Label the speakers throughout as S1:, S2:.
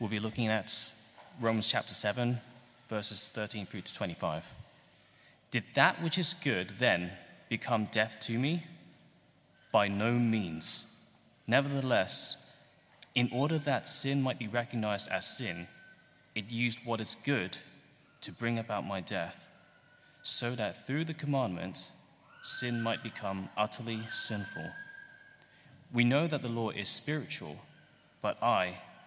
S1: We'll be looking at Romans chapter 7, verses 13 through to 25. Did that which is good then become death to me? By no means. Nevertheless, in order that sin might be recognized as sin, it used what is good to bring about my death, so that through the commandment, sin might become utterly sinful. We know that the law is spiritual, but I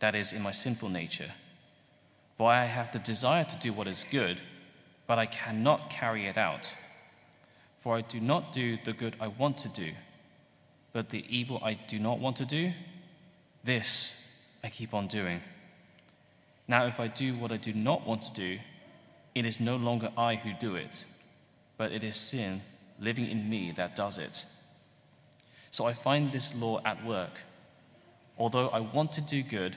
S1: that is, in my sinful nature. For I have the desire to do what is good, but I cannot carry it out. For I do not do the good I want to do, but the evil I do not want to do, this I keep on doing. Now, if I do what I do not want to do, it is no longer I who do it, but it is sin living in me that does it. So I find this law at work. Although I want to do good,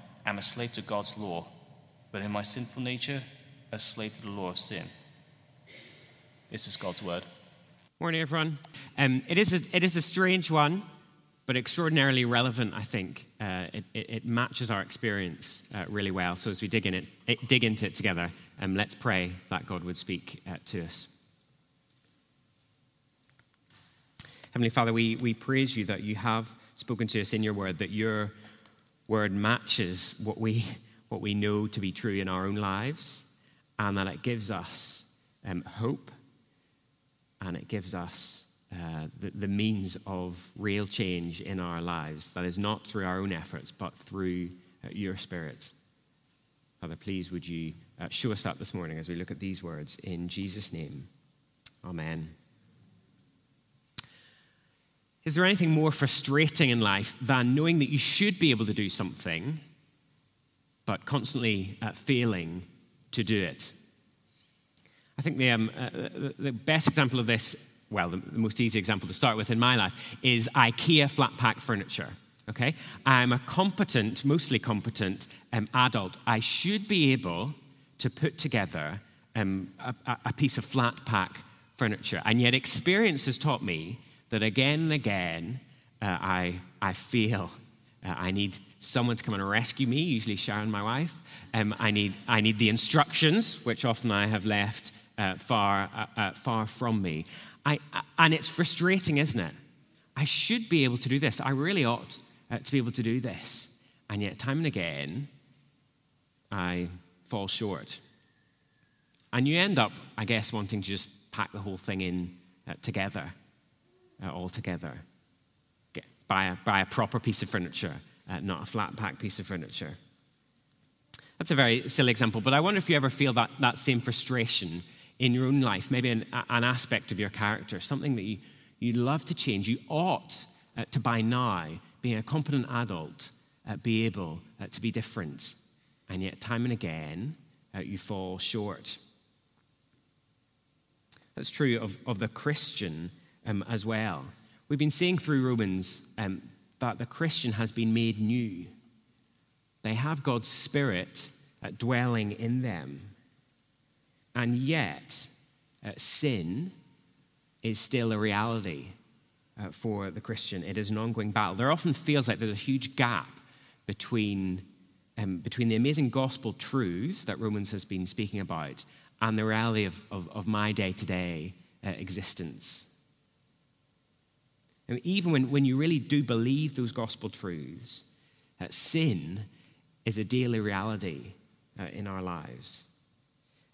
S1: am a slave to God's law, but in my sinful nature, a slave to the law of sin. This is God's word.
S2: Morning, everyone. Um, it, is a, it is a strange one but extraordinarily relevant, I think. Uh, it, it, it, matches our experience uh, really well. So as we dig, in it, it dig into it together, um, let's pray that God would speak uh, to us. Heavenly Father, we, we praise you that you have spoken to us in your word, that your word matches what we, what we know to be true in our own lives, and that it gives us um, hope and it gives us uh, the, the, means of real change in our lives. That is not through our own efforts, but through uh, your Spirit. Father, please would you uh, show us that this morning as we look at these words in Jesus' name. Amen. Is there anything more frustrating in life than knowing that you should be able to do something, but constantly uh, failing to do it? I think the, um, uh, the best example of this well, the, most easy example to start with in my life is IKEA flat pack furniture. Okay? I'm a competent, mostly competent um, adult. I should be able to put together um, a, a, piece of flat pack furniture. And yet, experience has taught me that again and again, uh, I, I feel uh, I need someone to come and rescue me, usually Sharon, my wife. Um, I, need, I need the instructions, which often I have left uh, far, uh, uh, far from me. I, and it's frustrating, isn't it? I should be able to do this. I really ought uh, to be able to do this. And yet, time and again, I fall short. And you end up, I guess, wanting to just pack the whole thing in uh, together, uh, all together. Get, buy, a, buy a proper piece of furniture, uh, not a flat pack piece of furniture. That's a very silly example, but I wonder if you ever feel that, that same frustration in your own life, maybe an, an aspect of your character, something that you, you love to change, you ought uh, to by now, being a competent adult, uh, be able uh, to be different. And yet, time and again, uh, you fall short. That's true of, of the Christian um, as well. We've been seeing through Romans um, that the Christian has been made new. They have God's Spirit uh, dwelling in them. And yet, uh, sin is still a reality uh, for the Christian. It is an ongoing battle. There often feels like there's a huge gap between, um, between the amazing gospel truths that Romans has been speaking about and the reality of, of, of my day to day existence. And even when, when you really do believe those gospel truths, uh, sin is a daily reality uh, in our lives.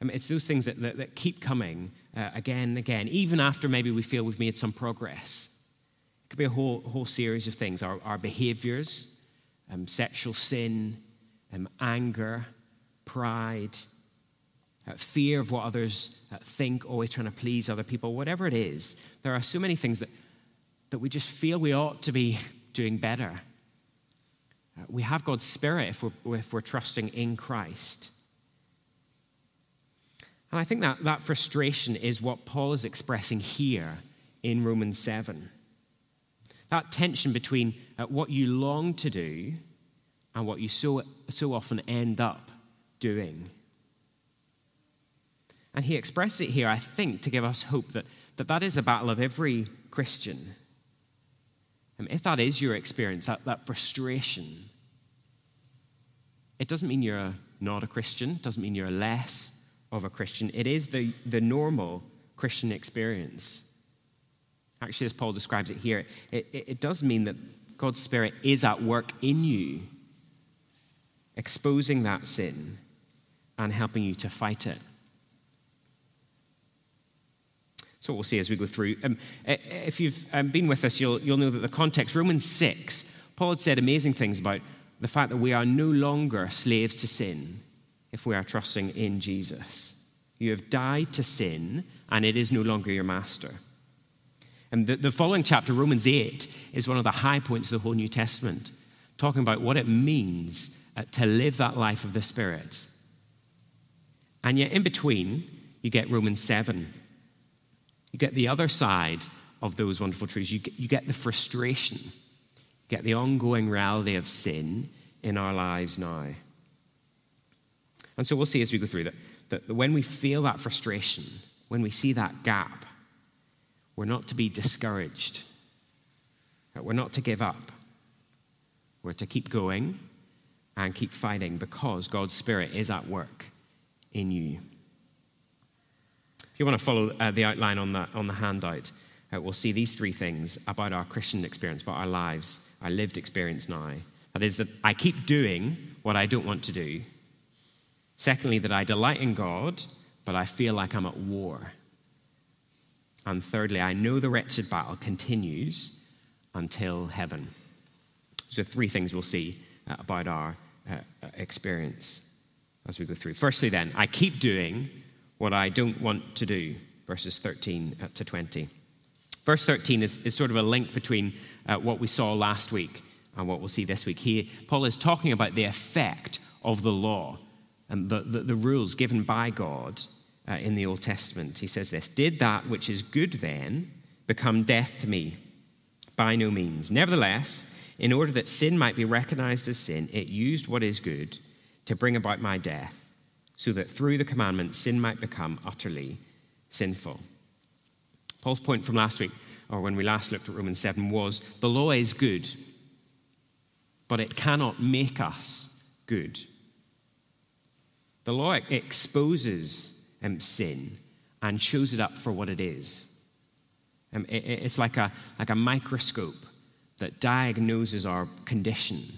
S2: I mean, it's those things that, that, that keep coming uh, again and again, even after maybe we feel we've made some progress. It could be a whole, whole series of things our, our behaviors, um, sexual sin, um, anger, pride, uh, fear of what others uh, think, always trying to please other people, whatever it is. There are so many things that, that we just feel we ought to be doing better. Uh, we have God's Spirit if we're, if we're trusting in Christ. And I think that, that frustration is what Paul is expressing here in Romans 7. That tension between uh, what you long to do and what you so, so often end up doing. And he expresses it here, I think, to give us hope that that, that is a battle of every Christian. And if that is your experience, that, that frustration, it doesn't mean you're not a Christian, it doesn't mean you're less of a Christian. It is the, the normal Christian experience. Actually, as Paul describes it here, it, it, it does mean that God's Spirit is at work in you, exposing that sin and helping you to fight it. So we'll see as we go through. Um, if you've um, been with us, you'll, you'll know that the context, Romans 6, Paul had said amazing things about the fact that we are no longer slaves to sin if we are trusting in Jesus. You have died to sin, and it is no longer your master. And the, the following chapter, Romans 8, is one of the high points of the whole New Testament, talking about what it means uh, to live that life of the Spirit. And yet, in between, you get Romans 7. You get the other side of those wonderful truths. You get, you get the frustration, you get the ongoing reality of sin in our lives now. And so we'll see as we go through that, that when we feel that frustration, when we see that gap, we're not to be discouraged. We're not to give up. We're to keep going and keep fighting because God's Spirit is at work in you. If you want to follow uh, the outline on the, on the handout, uh, we'll see these three things about our Christian experience, about our lives, our lived experience now. That is, that I keep doing what I don't want to do. Secondly, that I delight in God, but I feel like I'm at war. And thirdly, I know the wretched battle continues until heaven. So, three things we'll see uh, about our uh, uh, experience as we go through. Firstly, then, I keep doing what I don't want to do, verses 13 uh, to 20. Verse 13 is, is sort of a link between uh, what we saw last week and what we'll see this week. He, Paul is talking about the effect of the law and the, the, the rules given by God uh, in the Old Testament. He says this Did that which is good then become death to me? By no means. Nevertheless, in order that sin might be recognized as sin, it used what is good to bring about my death, so that through the commandment sin might become utterly sinful. Paul's point from last week, or when we last looked at Romans 7, was the law is good, but it cannot make us good. The law exposes um, sin and shows it up for what it is. Um, it, it's like a, like a microscope that diagnoses our condition,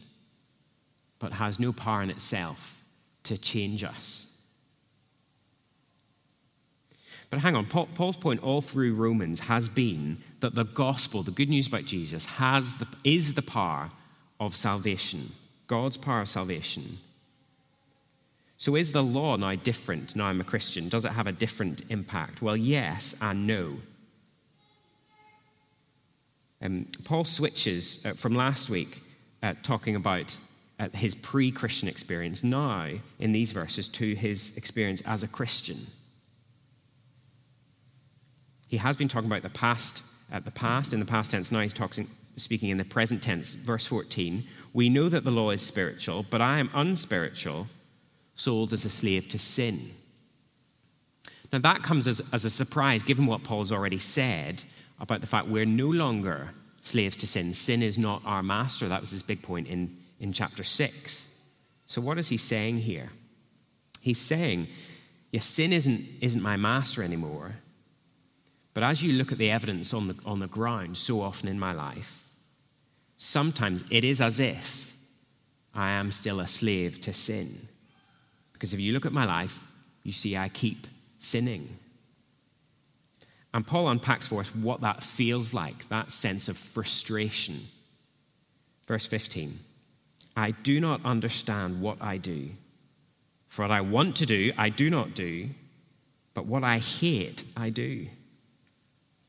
S2: but has no power in itself to change us. But hang on, Paul's point all through Romans has been that the gospel, the good news about Jesus, has the, is the power of salvation, God's power of salvation so, is the law now different now I'm a Christian? Does it have a different impact? Well, yes and no. Um, Paul switches uh, from last week uh, talking about uh, his pre Christian experience now in these verses to his experience as a Christian. He has been talking about the past, uh, the past in the past tense. Now he's talking, speaking in the present tense. Verse 14 We know that the law is spiritual, but I am unspiritual sold as a slave to sin. Now, that comes as, as a surprise given what Paul's already said about the fact we're no longer slaves to sin. Sin is not our master. That was his big point in, in chapter 6. So, what is he saying here? He's saying, yes, sin isn't, isn't my master anymore. But as you look at the evidence on the, on the ground so often in my life, sometimes it is as if I am still a slave to sin Because if you look at my life, you see I keep sinning. And Paul unpacks for us what that feels like, that sense of frustration. Verse 15 I do not understand what I do. For what I want to do, I do not do, but what I hate, I do.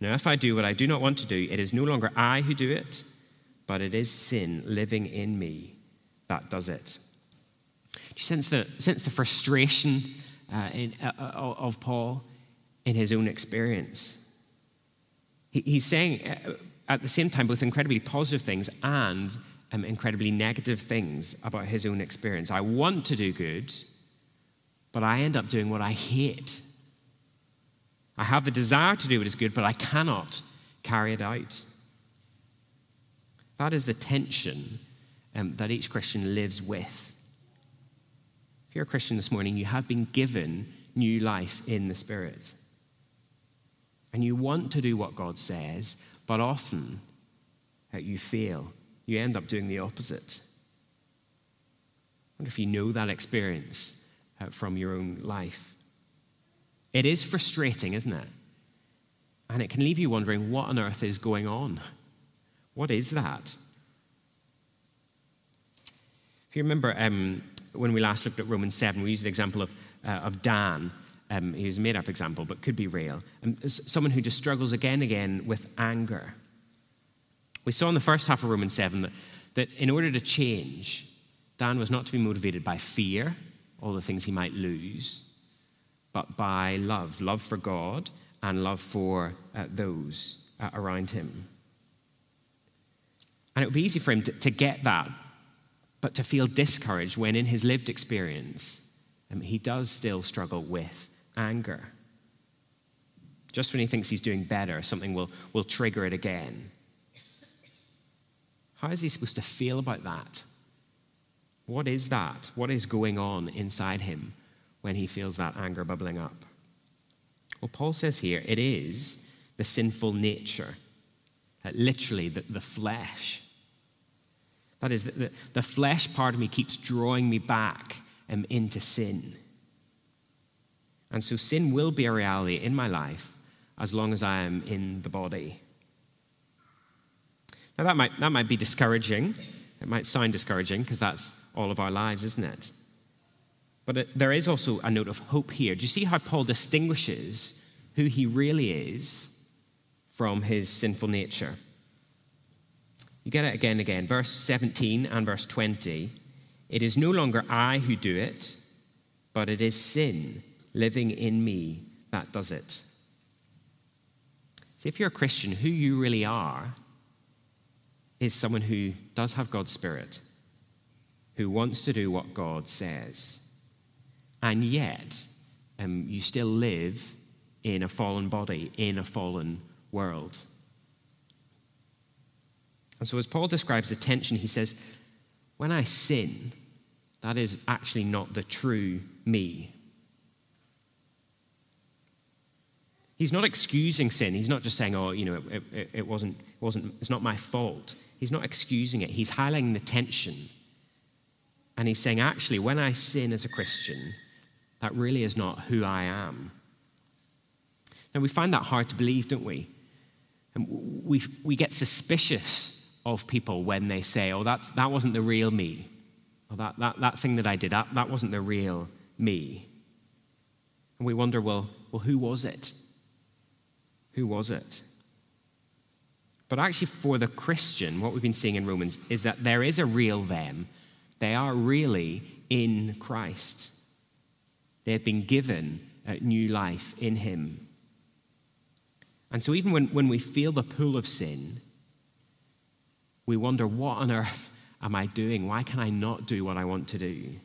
S2: Now, if I do what I do not want to do, it is no longer I who do it, but it is sin living in me that does it. Do you sense the, sense the frustration uh, in, uh, uh of Paul in his own experience? He, he's saying uh, at the same time both incredibly positive things and um, incredibly negative things about his own experience. I want to do good, but I end up doing what I hate. I have the desire to do what is good, but I cannot carry it out. That is the tension um, that each Christian lives with. If you're a Christian this morning, you have been given new life in the Spirit. And you want to do what God says, but often uh, you fail. You end up doing the opposite. I wonder if you know that experience uh, from your own life. It is frustrating, isn't it? And it can leave you wondering what on earth is going on. What is that? If you remember um, when we last looked at Romans 7, we used the example of, uh, of Dan. Um, he was a made up example, but could be real. Um, someone who just struggles again and again with anger. We saw in the first half of Romans 7 that, that in order to change, Dan was not to be motivated by fear, all the things he might lose, but by love love for God and love for uh, those uh, around him. And it would be easy for him to, to get that, but to feel discouraged when, in his lived experience, um, he does still struggle with anger. Just when he thinks he's doing better, something will, will trigger it again. How is he supposed to feel about that? What is that? What is going on inside him when he feels that anger bubbling up? Well, Paul says here it is the sinful nature, literally the, the flesh. That is, the, the flesh part of me keeps drawing me back um, into sin. And so sin will be a reality in my life as long as I am in the body. Now, that might, that might be discouraging. It might sound discouraging because that's all of our lives, isn't it? But it, there is also a note of hope here. Do you see how Paul distinguishes who he really is from his sinful nature? You get it again and again. Verse 17 and verse 20. It is no longer I who do it, but it is sin living in me that does it. See, if you're a Christian, who you really are is someone who does have God's Spirit, who wants to do what God says. And yet, um, you still live in a fallen body, in a fallen world. And so, as Paul describes the tension, he says, When I sin, that is actually not the true me. He's not excusing sin. He's not just saying, oh, you know, it, it, it wasn't, it wasn't, it's not my fault. He's not excusing it. He's highlighting the tension. And he's saying, actually, when I sin as a Christian, that really is not who I am. Now, we find that hard to believe, don't we? And we, we get suspicious of people when they say, oh, that's, that wasn't the real me. Or that, that, that thing that I did, that, that wasn't the real me. And we wonder, well, well, who was it? Who was it? But actually, for the Christian, what we've been seeing in Romans is that there is a real them. They are really in Christ. They have been given a new life in Him. And so, even when, when we feel the pull of sin, we wonder, what on earth am I doing? Why can I not do what I want to do?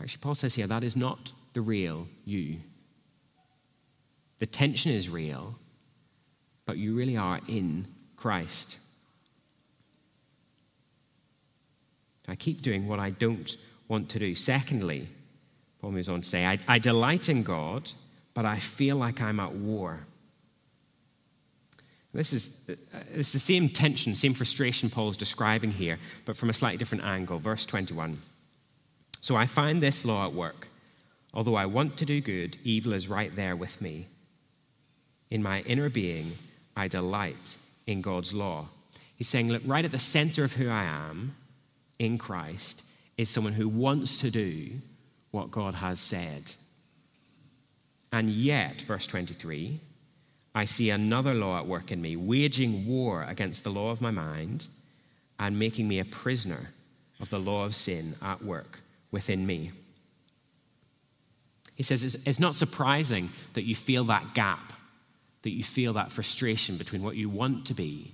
S2: Actually, Paul says here that is not the real you. The tension is real, but you really are in Christ. I keep doing what I don't want to do. Secondly, Paul moves on to say, I, I delight in God, but I feel like I'm at war. This is uh, it's the same tension, same frustration Paul's describing here, but from a slightly different angle. Verse 21. So I find this law at work. Although I want to do good, evil is right there with me. In my inner being, I delight in God's law. He's saying, look, right at the center of who I am in Christ is someone who wants to do what God has said. And yet, verse 23, I see another law at work in me, waging war against the law of my mind and making me a prisoner of the law of sin at work within me. He says it's, not surprising that you feel that gap, that you feel that frustration between what you want to be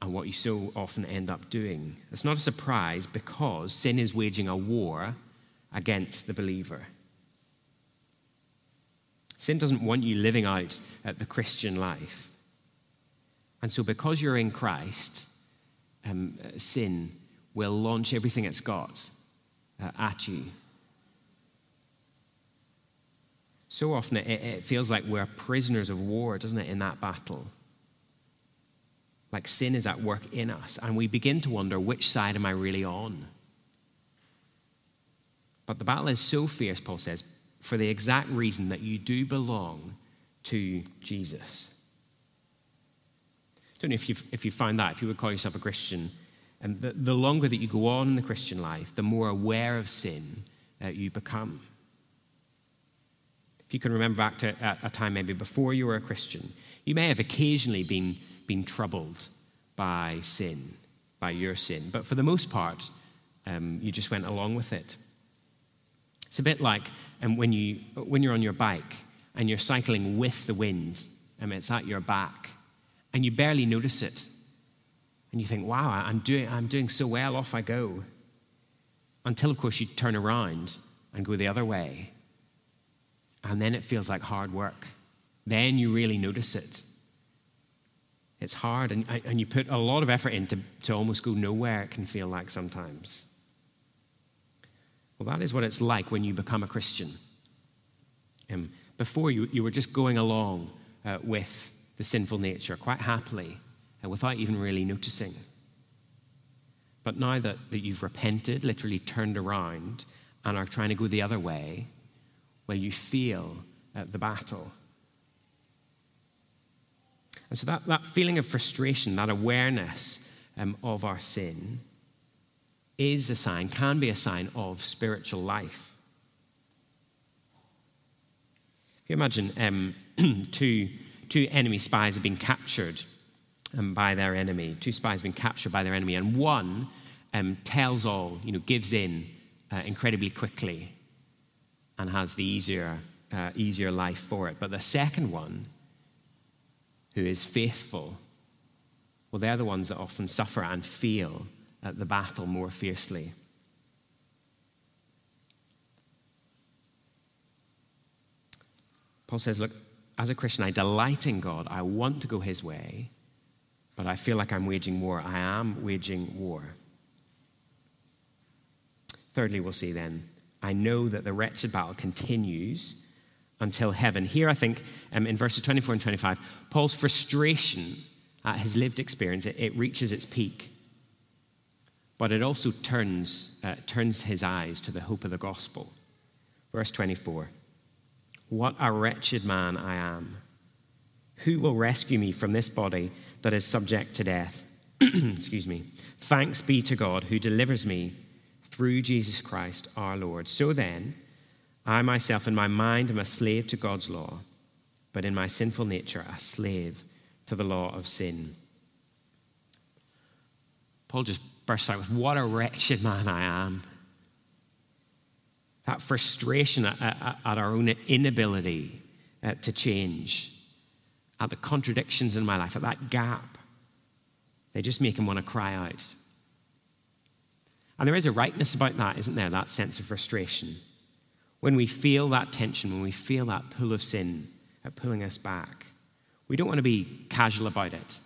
S2: and what you so often end up doing. It's not a surprise because sin is waging a war against the believer. Sin doesn't want you living out the Christian life. And so, because you're in Christ, um, sin will launch everything it's got uh, at you. So often it, it feels like we're prisoners of war, doesn't it, in that battle? Like sin is at work in us, and we begin to wonder which side am I really on? But the battle is so fierce, Paul says, for the exact reason that you do belong to Jesus. I don't know if you've, if you found that, if you would call yourself a Christian, and the, the longer that you go on in the Christian life, the more aware of sin uh, you become. If you can remember back to a, a time maybe before you were a Christian, you may have occasionally been, been troubled by sin, by your sin, but for the most part, um, you just went along with it. It's a bit like um, when, you, when you're on your bike and you're cycling with the wind, I mean, it's at your back, and you barely notice it. And you think, wow, I'm doing, I'm doing so well, off I go. Until, of course, you turn around and go the other way. And then it feels like hard work. Then you really notice it. It's hard, and, and you put a lot of effort into to almost go nowhere, it can feel like sometimes. Well, that is what it's like when you become a Christian. Um, before, you, you were just going along uh, with the sinful nature quite happily and uh, without even really noticing. But now that, that you've repented, literally turned around, and are trying to go the other way, well, you feel uh, the battle. And so that, that feeling of frustration, that awareness um, of our sin, is a sign, can be a sign of spiritual life. If you imagine um, two, two enemy spies have been captured um, by their enemy, two spies have been captured by their enemy, and one um, tells all, you know, gives in uh, incredibly quickly and has the easier, uh, easier life for it. But the second one, who is faithful, well, they're the ones that often suffer and feel the battle more fiercely. Paul says, Look, as a Christian, I delight in God. I want to go his way, but I feel like I'm waging war. I am waging war. Thirdly, we'll see then, I know that the wretched battle continues until heaven. Here, I think, um, in verses 24 and 25, Paul's frustration at his lived experience, it, it reaches its peak but it also turns, uh, turns his eyes to the hope of the gospel. Verse 24 What a wretched man I am! Who will rescue me from this body that is subject to death? Excuse me. Thanks be to God who delivers me through Jesus Christ our Lord. So then, I myself in my mind am a slave to God's law, but in my sinful nature, a slave to the law of sin. Paul just burst out with, What a wretched man I am. That frustration at, at, at our own inability uh, to change, at the contradictions in my life, at that gap, they just make him want to cry out. And there is a rightness about that, isn't there? That sense of frustration. When we feel that tension, when we feel that pull of sin uh, pulling us back, we don't want to be casual about it.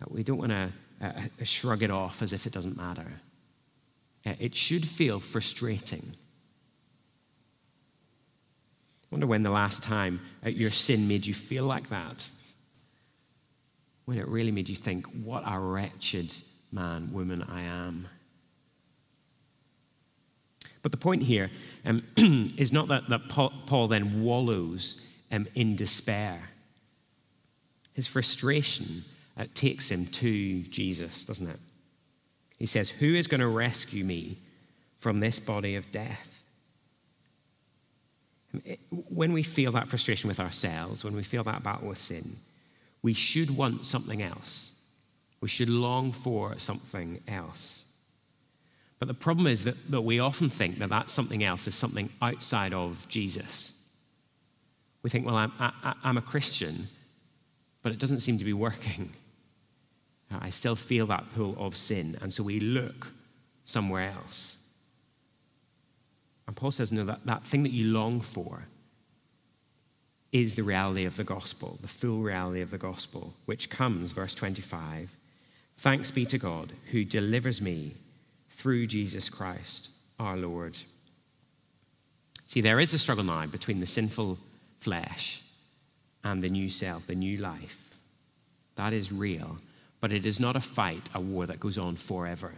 S2: Uh, we don't want to uh, shrug it off as if it doesn't matter. Uh, it should feel frustrating. I wonder when the last time uh, your sin made you feel like that. When it really made you think, what a wretched man, woman I am. But the point here um, is not that, that Paul, Paul then wallows um, in despair. His frustration uh, takes him to Jesus, doesn't it? He says, Who is going to rescue me from this body of death? When we feel that frustration with ourselves, when we feel that battle with sin, we should want something else. We should long for something else. But the problem is that, that we often think that that something else is something outside of Jesus. We think, well, I'm, I, I'm a Christian, but it doesn't seem to be working. Uh, I still feel that pull of sin, and so we look somewhere else. And Paul says, no, that, that thing that you long for is the reality of the gospel, the full reality of the gospel, which comes, verse 25 Thanks be to God who delivers me through Jesus Christ our Lord. See, there is a struggle now between the sinful flesh and the new self, the new life. That is real, but it is not a fight, a war that goes on forever.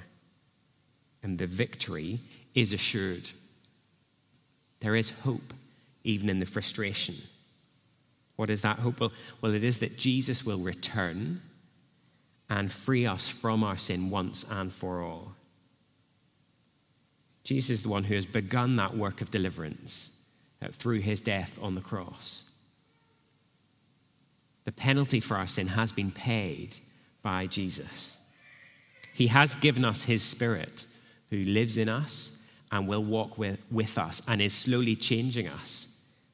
S2: And the victory is assured. There is hope, even in the frustration. What is that hope? Well, well, it is that Jesus will return and free us from our sin once and for all. Jesus is the one who has begun that work of deliverance uh, through his death on the cross. The penalty for our sin has been paid by Jesus. He has given us his spirit who lives in us and will walk with, with us and is slowly changing us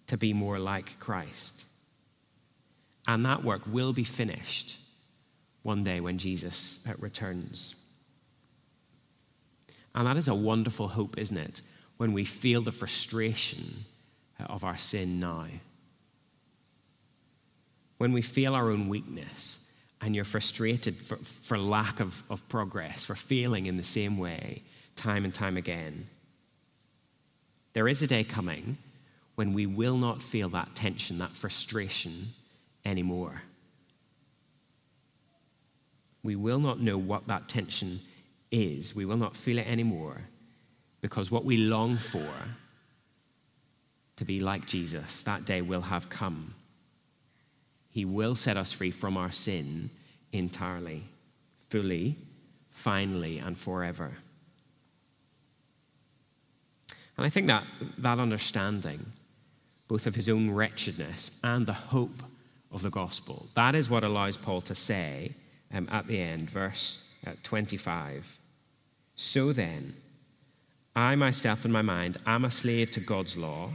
S2: to be more like Christ. And that work will be finished one day when Jesus uh, returns. And that is a wonderful hope, isn't it? When we feel the frustration uh, of our sin now. When we feel our own weakness and you're frustrated for, for lack of, of progress, for failing in the same way time and time again. There is a day coming when we will not feel that tension, that frustration anymore we will not know what that tension is. We will not feel it anymore because what we long for to be like Jesus, that day will have come. He will set us free from our sin entirely, fully, finally, and forever. And I think that that understanding, both of his own wretchedness and the hope of the gospel, that is what allows Paul to say um, at the end, verse uh, 25. So then, I myself in my mind am a slave to God's law,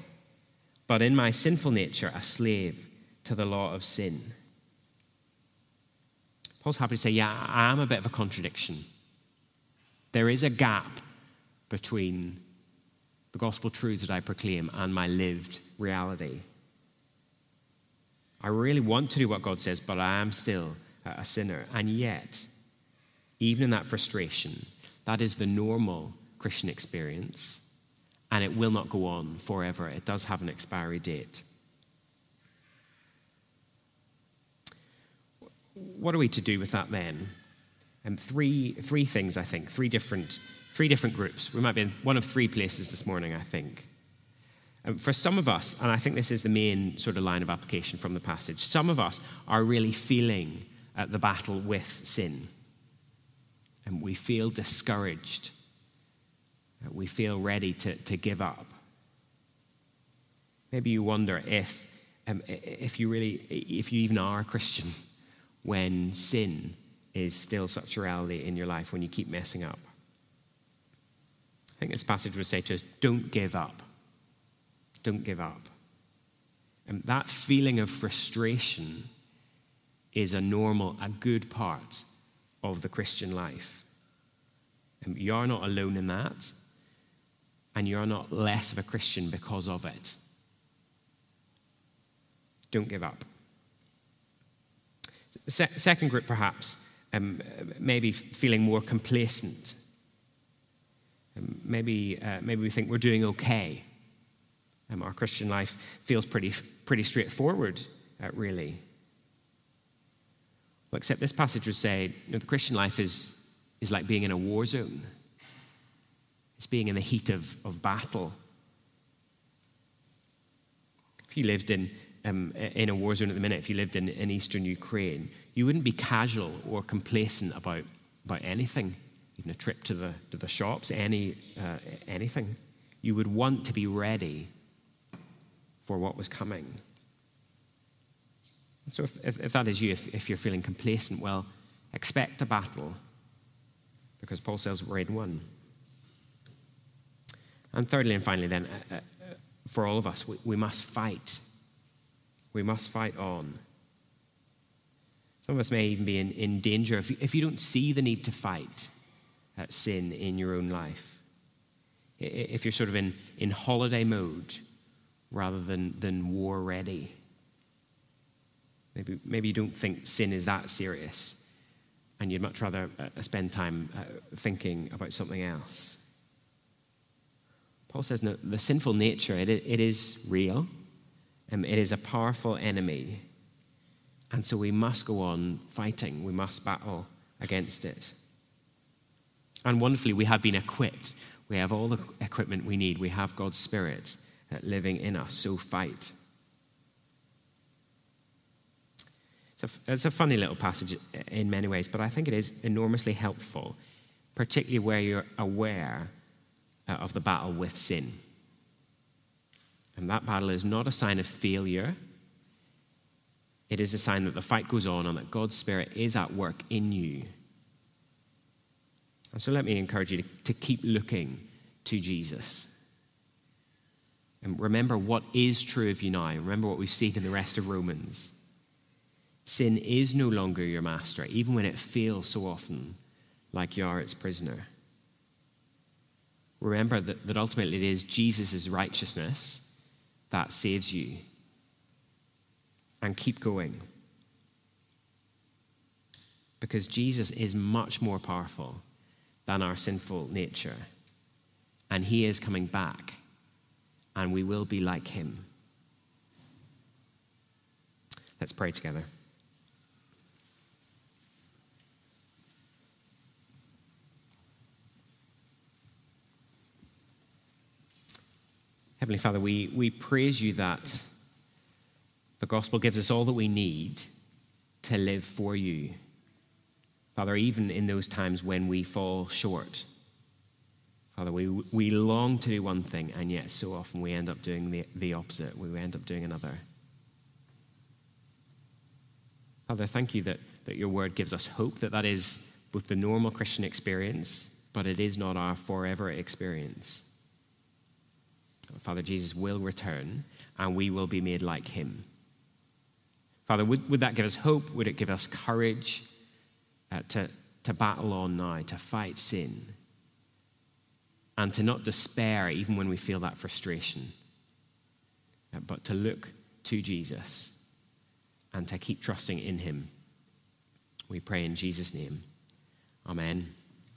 S2: but in my sinful nature, a slave to the law of sin. Paul's happy to say, Yeah, I am a bit of a contradiction. There is a gap between the gospel truths that I proclaim and my lived reality. I really want to do what God says, but I am still a sinner. And yet, even in that frustration, that is the normal Christian experience, and it will not go on forever. It does have an expiry date. What are we to do with that then? And three, three things, I think, three different, three different groups. We might be in one of three places this morning, I think. For some of us, and I think this is the main sort of line of application from the passage, some of us are really feeling the battle with sin. And we feel discouraged. We feel ready to, to give up. Maybe you wonder if, um, if you really, if you even are a Christian when sin is still such a reality in your life, when you keep messing up. I think this passage would say to us don't give up. Don't give up. And that feeling of frustration is a normal, a good part of the Christian life. And you're not alone in that. and you're not less of a Christian because of it. Don't give up. Se- second group, perhaps, um, maybe feeling more complacent. Um, maybe, uh, maybe we think we're doing okay. Um, our Christian life feels pretty, pretty straightforward, uh, really. Well, except this passage would say you know, the Christian life is, is like being in a war zone, it's being in the heat of, of battle. If you lived in, um, in a war zone at the minute, if you lived in, in eastern Ukraine, you wouldn't be casual or complacent about, about anything, even a trip to the, to the shops, any, uh, anything. You would want to be ready for what was coming. So, if, if, if that is you, if, if, you're feeling complacent, well, expect a battle because Paul says we're in one. And thirdly and finally, then, uh, uh, for all of us, we, we must fight. We must fight on. Some of us may even be in, in danger if you, if you don't see the need to fight sin in your own life. If you're sort of in, in holiday mode rather than, than war ready. Maybe, maybe you don't think sin is that serious and you'd much rather uh, spend time uh, thinking about something else. Paul says no, the sinful nature, it, it is real, um, it is a powerful enemy and so we must go on fighting, we must battle against it. And wonderfully, we have been equipped. We have all the equipment we need. We have God's Spirit living in us. So fight. It's a funny little passage in many ways, but I think it is enormously helpful, particularly where you're aware uh, of the battle with sin. And that battle is not a sign of failure it is a sign that the fight goes on and that God's Spirit is at work in you. And so let me encourage you to, to keep looking to Jesus. And remember what is true of you now. Remember what we've seen in the rest of Romans. Sin is no longer your master, even when it feels so often like you are its prisoner. Remember that, that ultimately it is Jesus' righteousness that saves you and keep going. Because Jesus is much more powerful than our sinful nature. And he is coming back, and we will be like him. Let's pray together. Heavenly Father, we, we praise you that the gospel gives us all that we need to live for you. Father, even in those times when we fall short, Father, we, we long to do one thing, and yet so often we end up doing the, the opposite. We end up doing another. Father, thank you that, that your word gives us hope, that that is both the normal Christian experience, but it is not our forever experience. Father, Jesus will return, and we will be made like him. Father, would, would that give us hope? Would it give us courage uh, to, to battle on now, to fight sin, and to not despair even when we feel that frustration, uh, but to look to Jesus and to keep trusting in him? We pray in Jesus' name. Amen.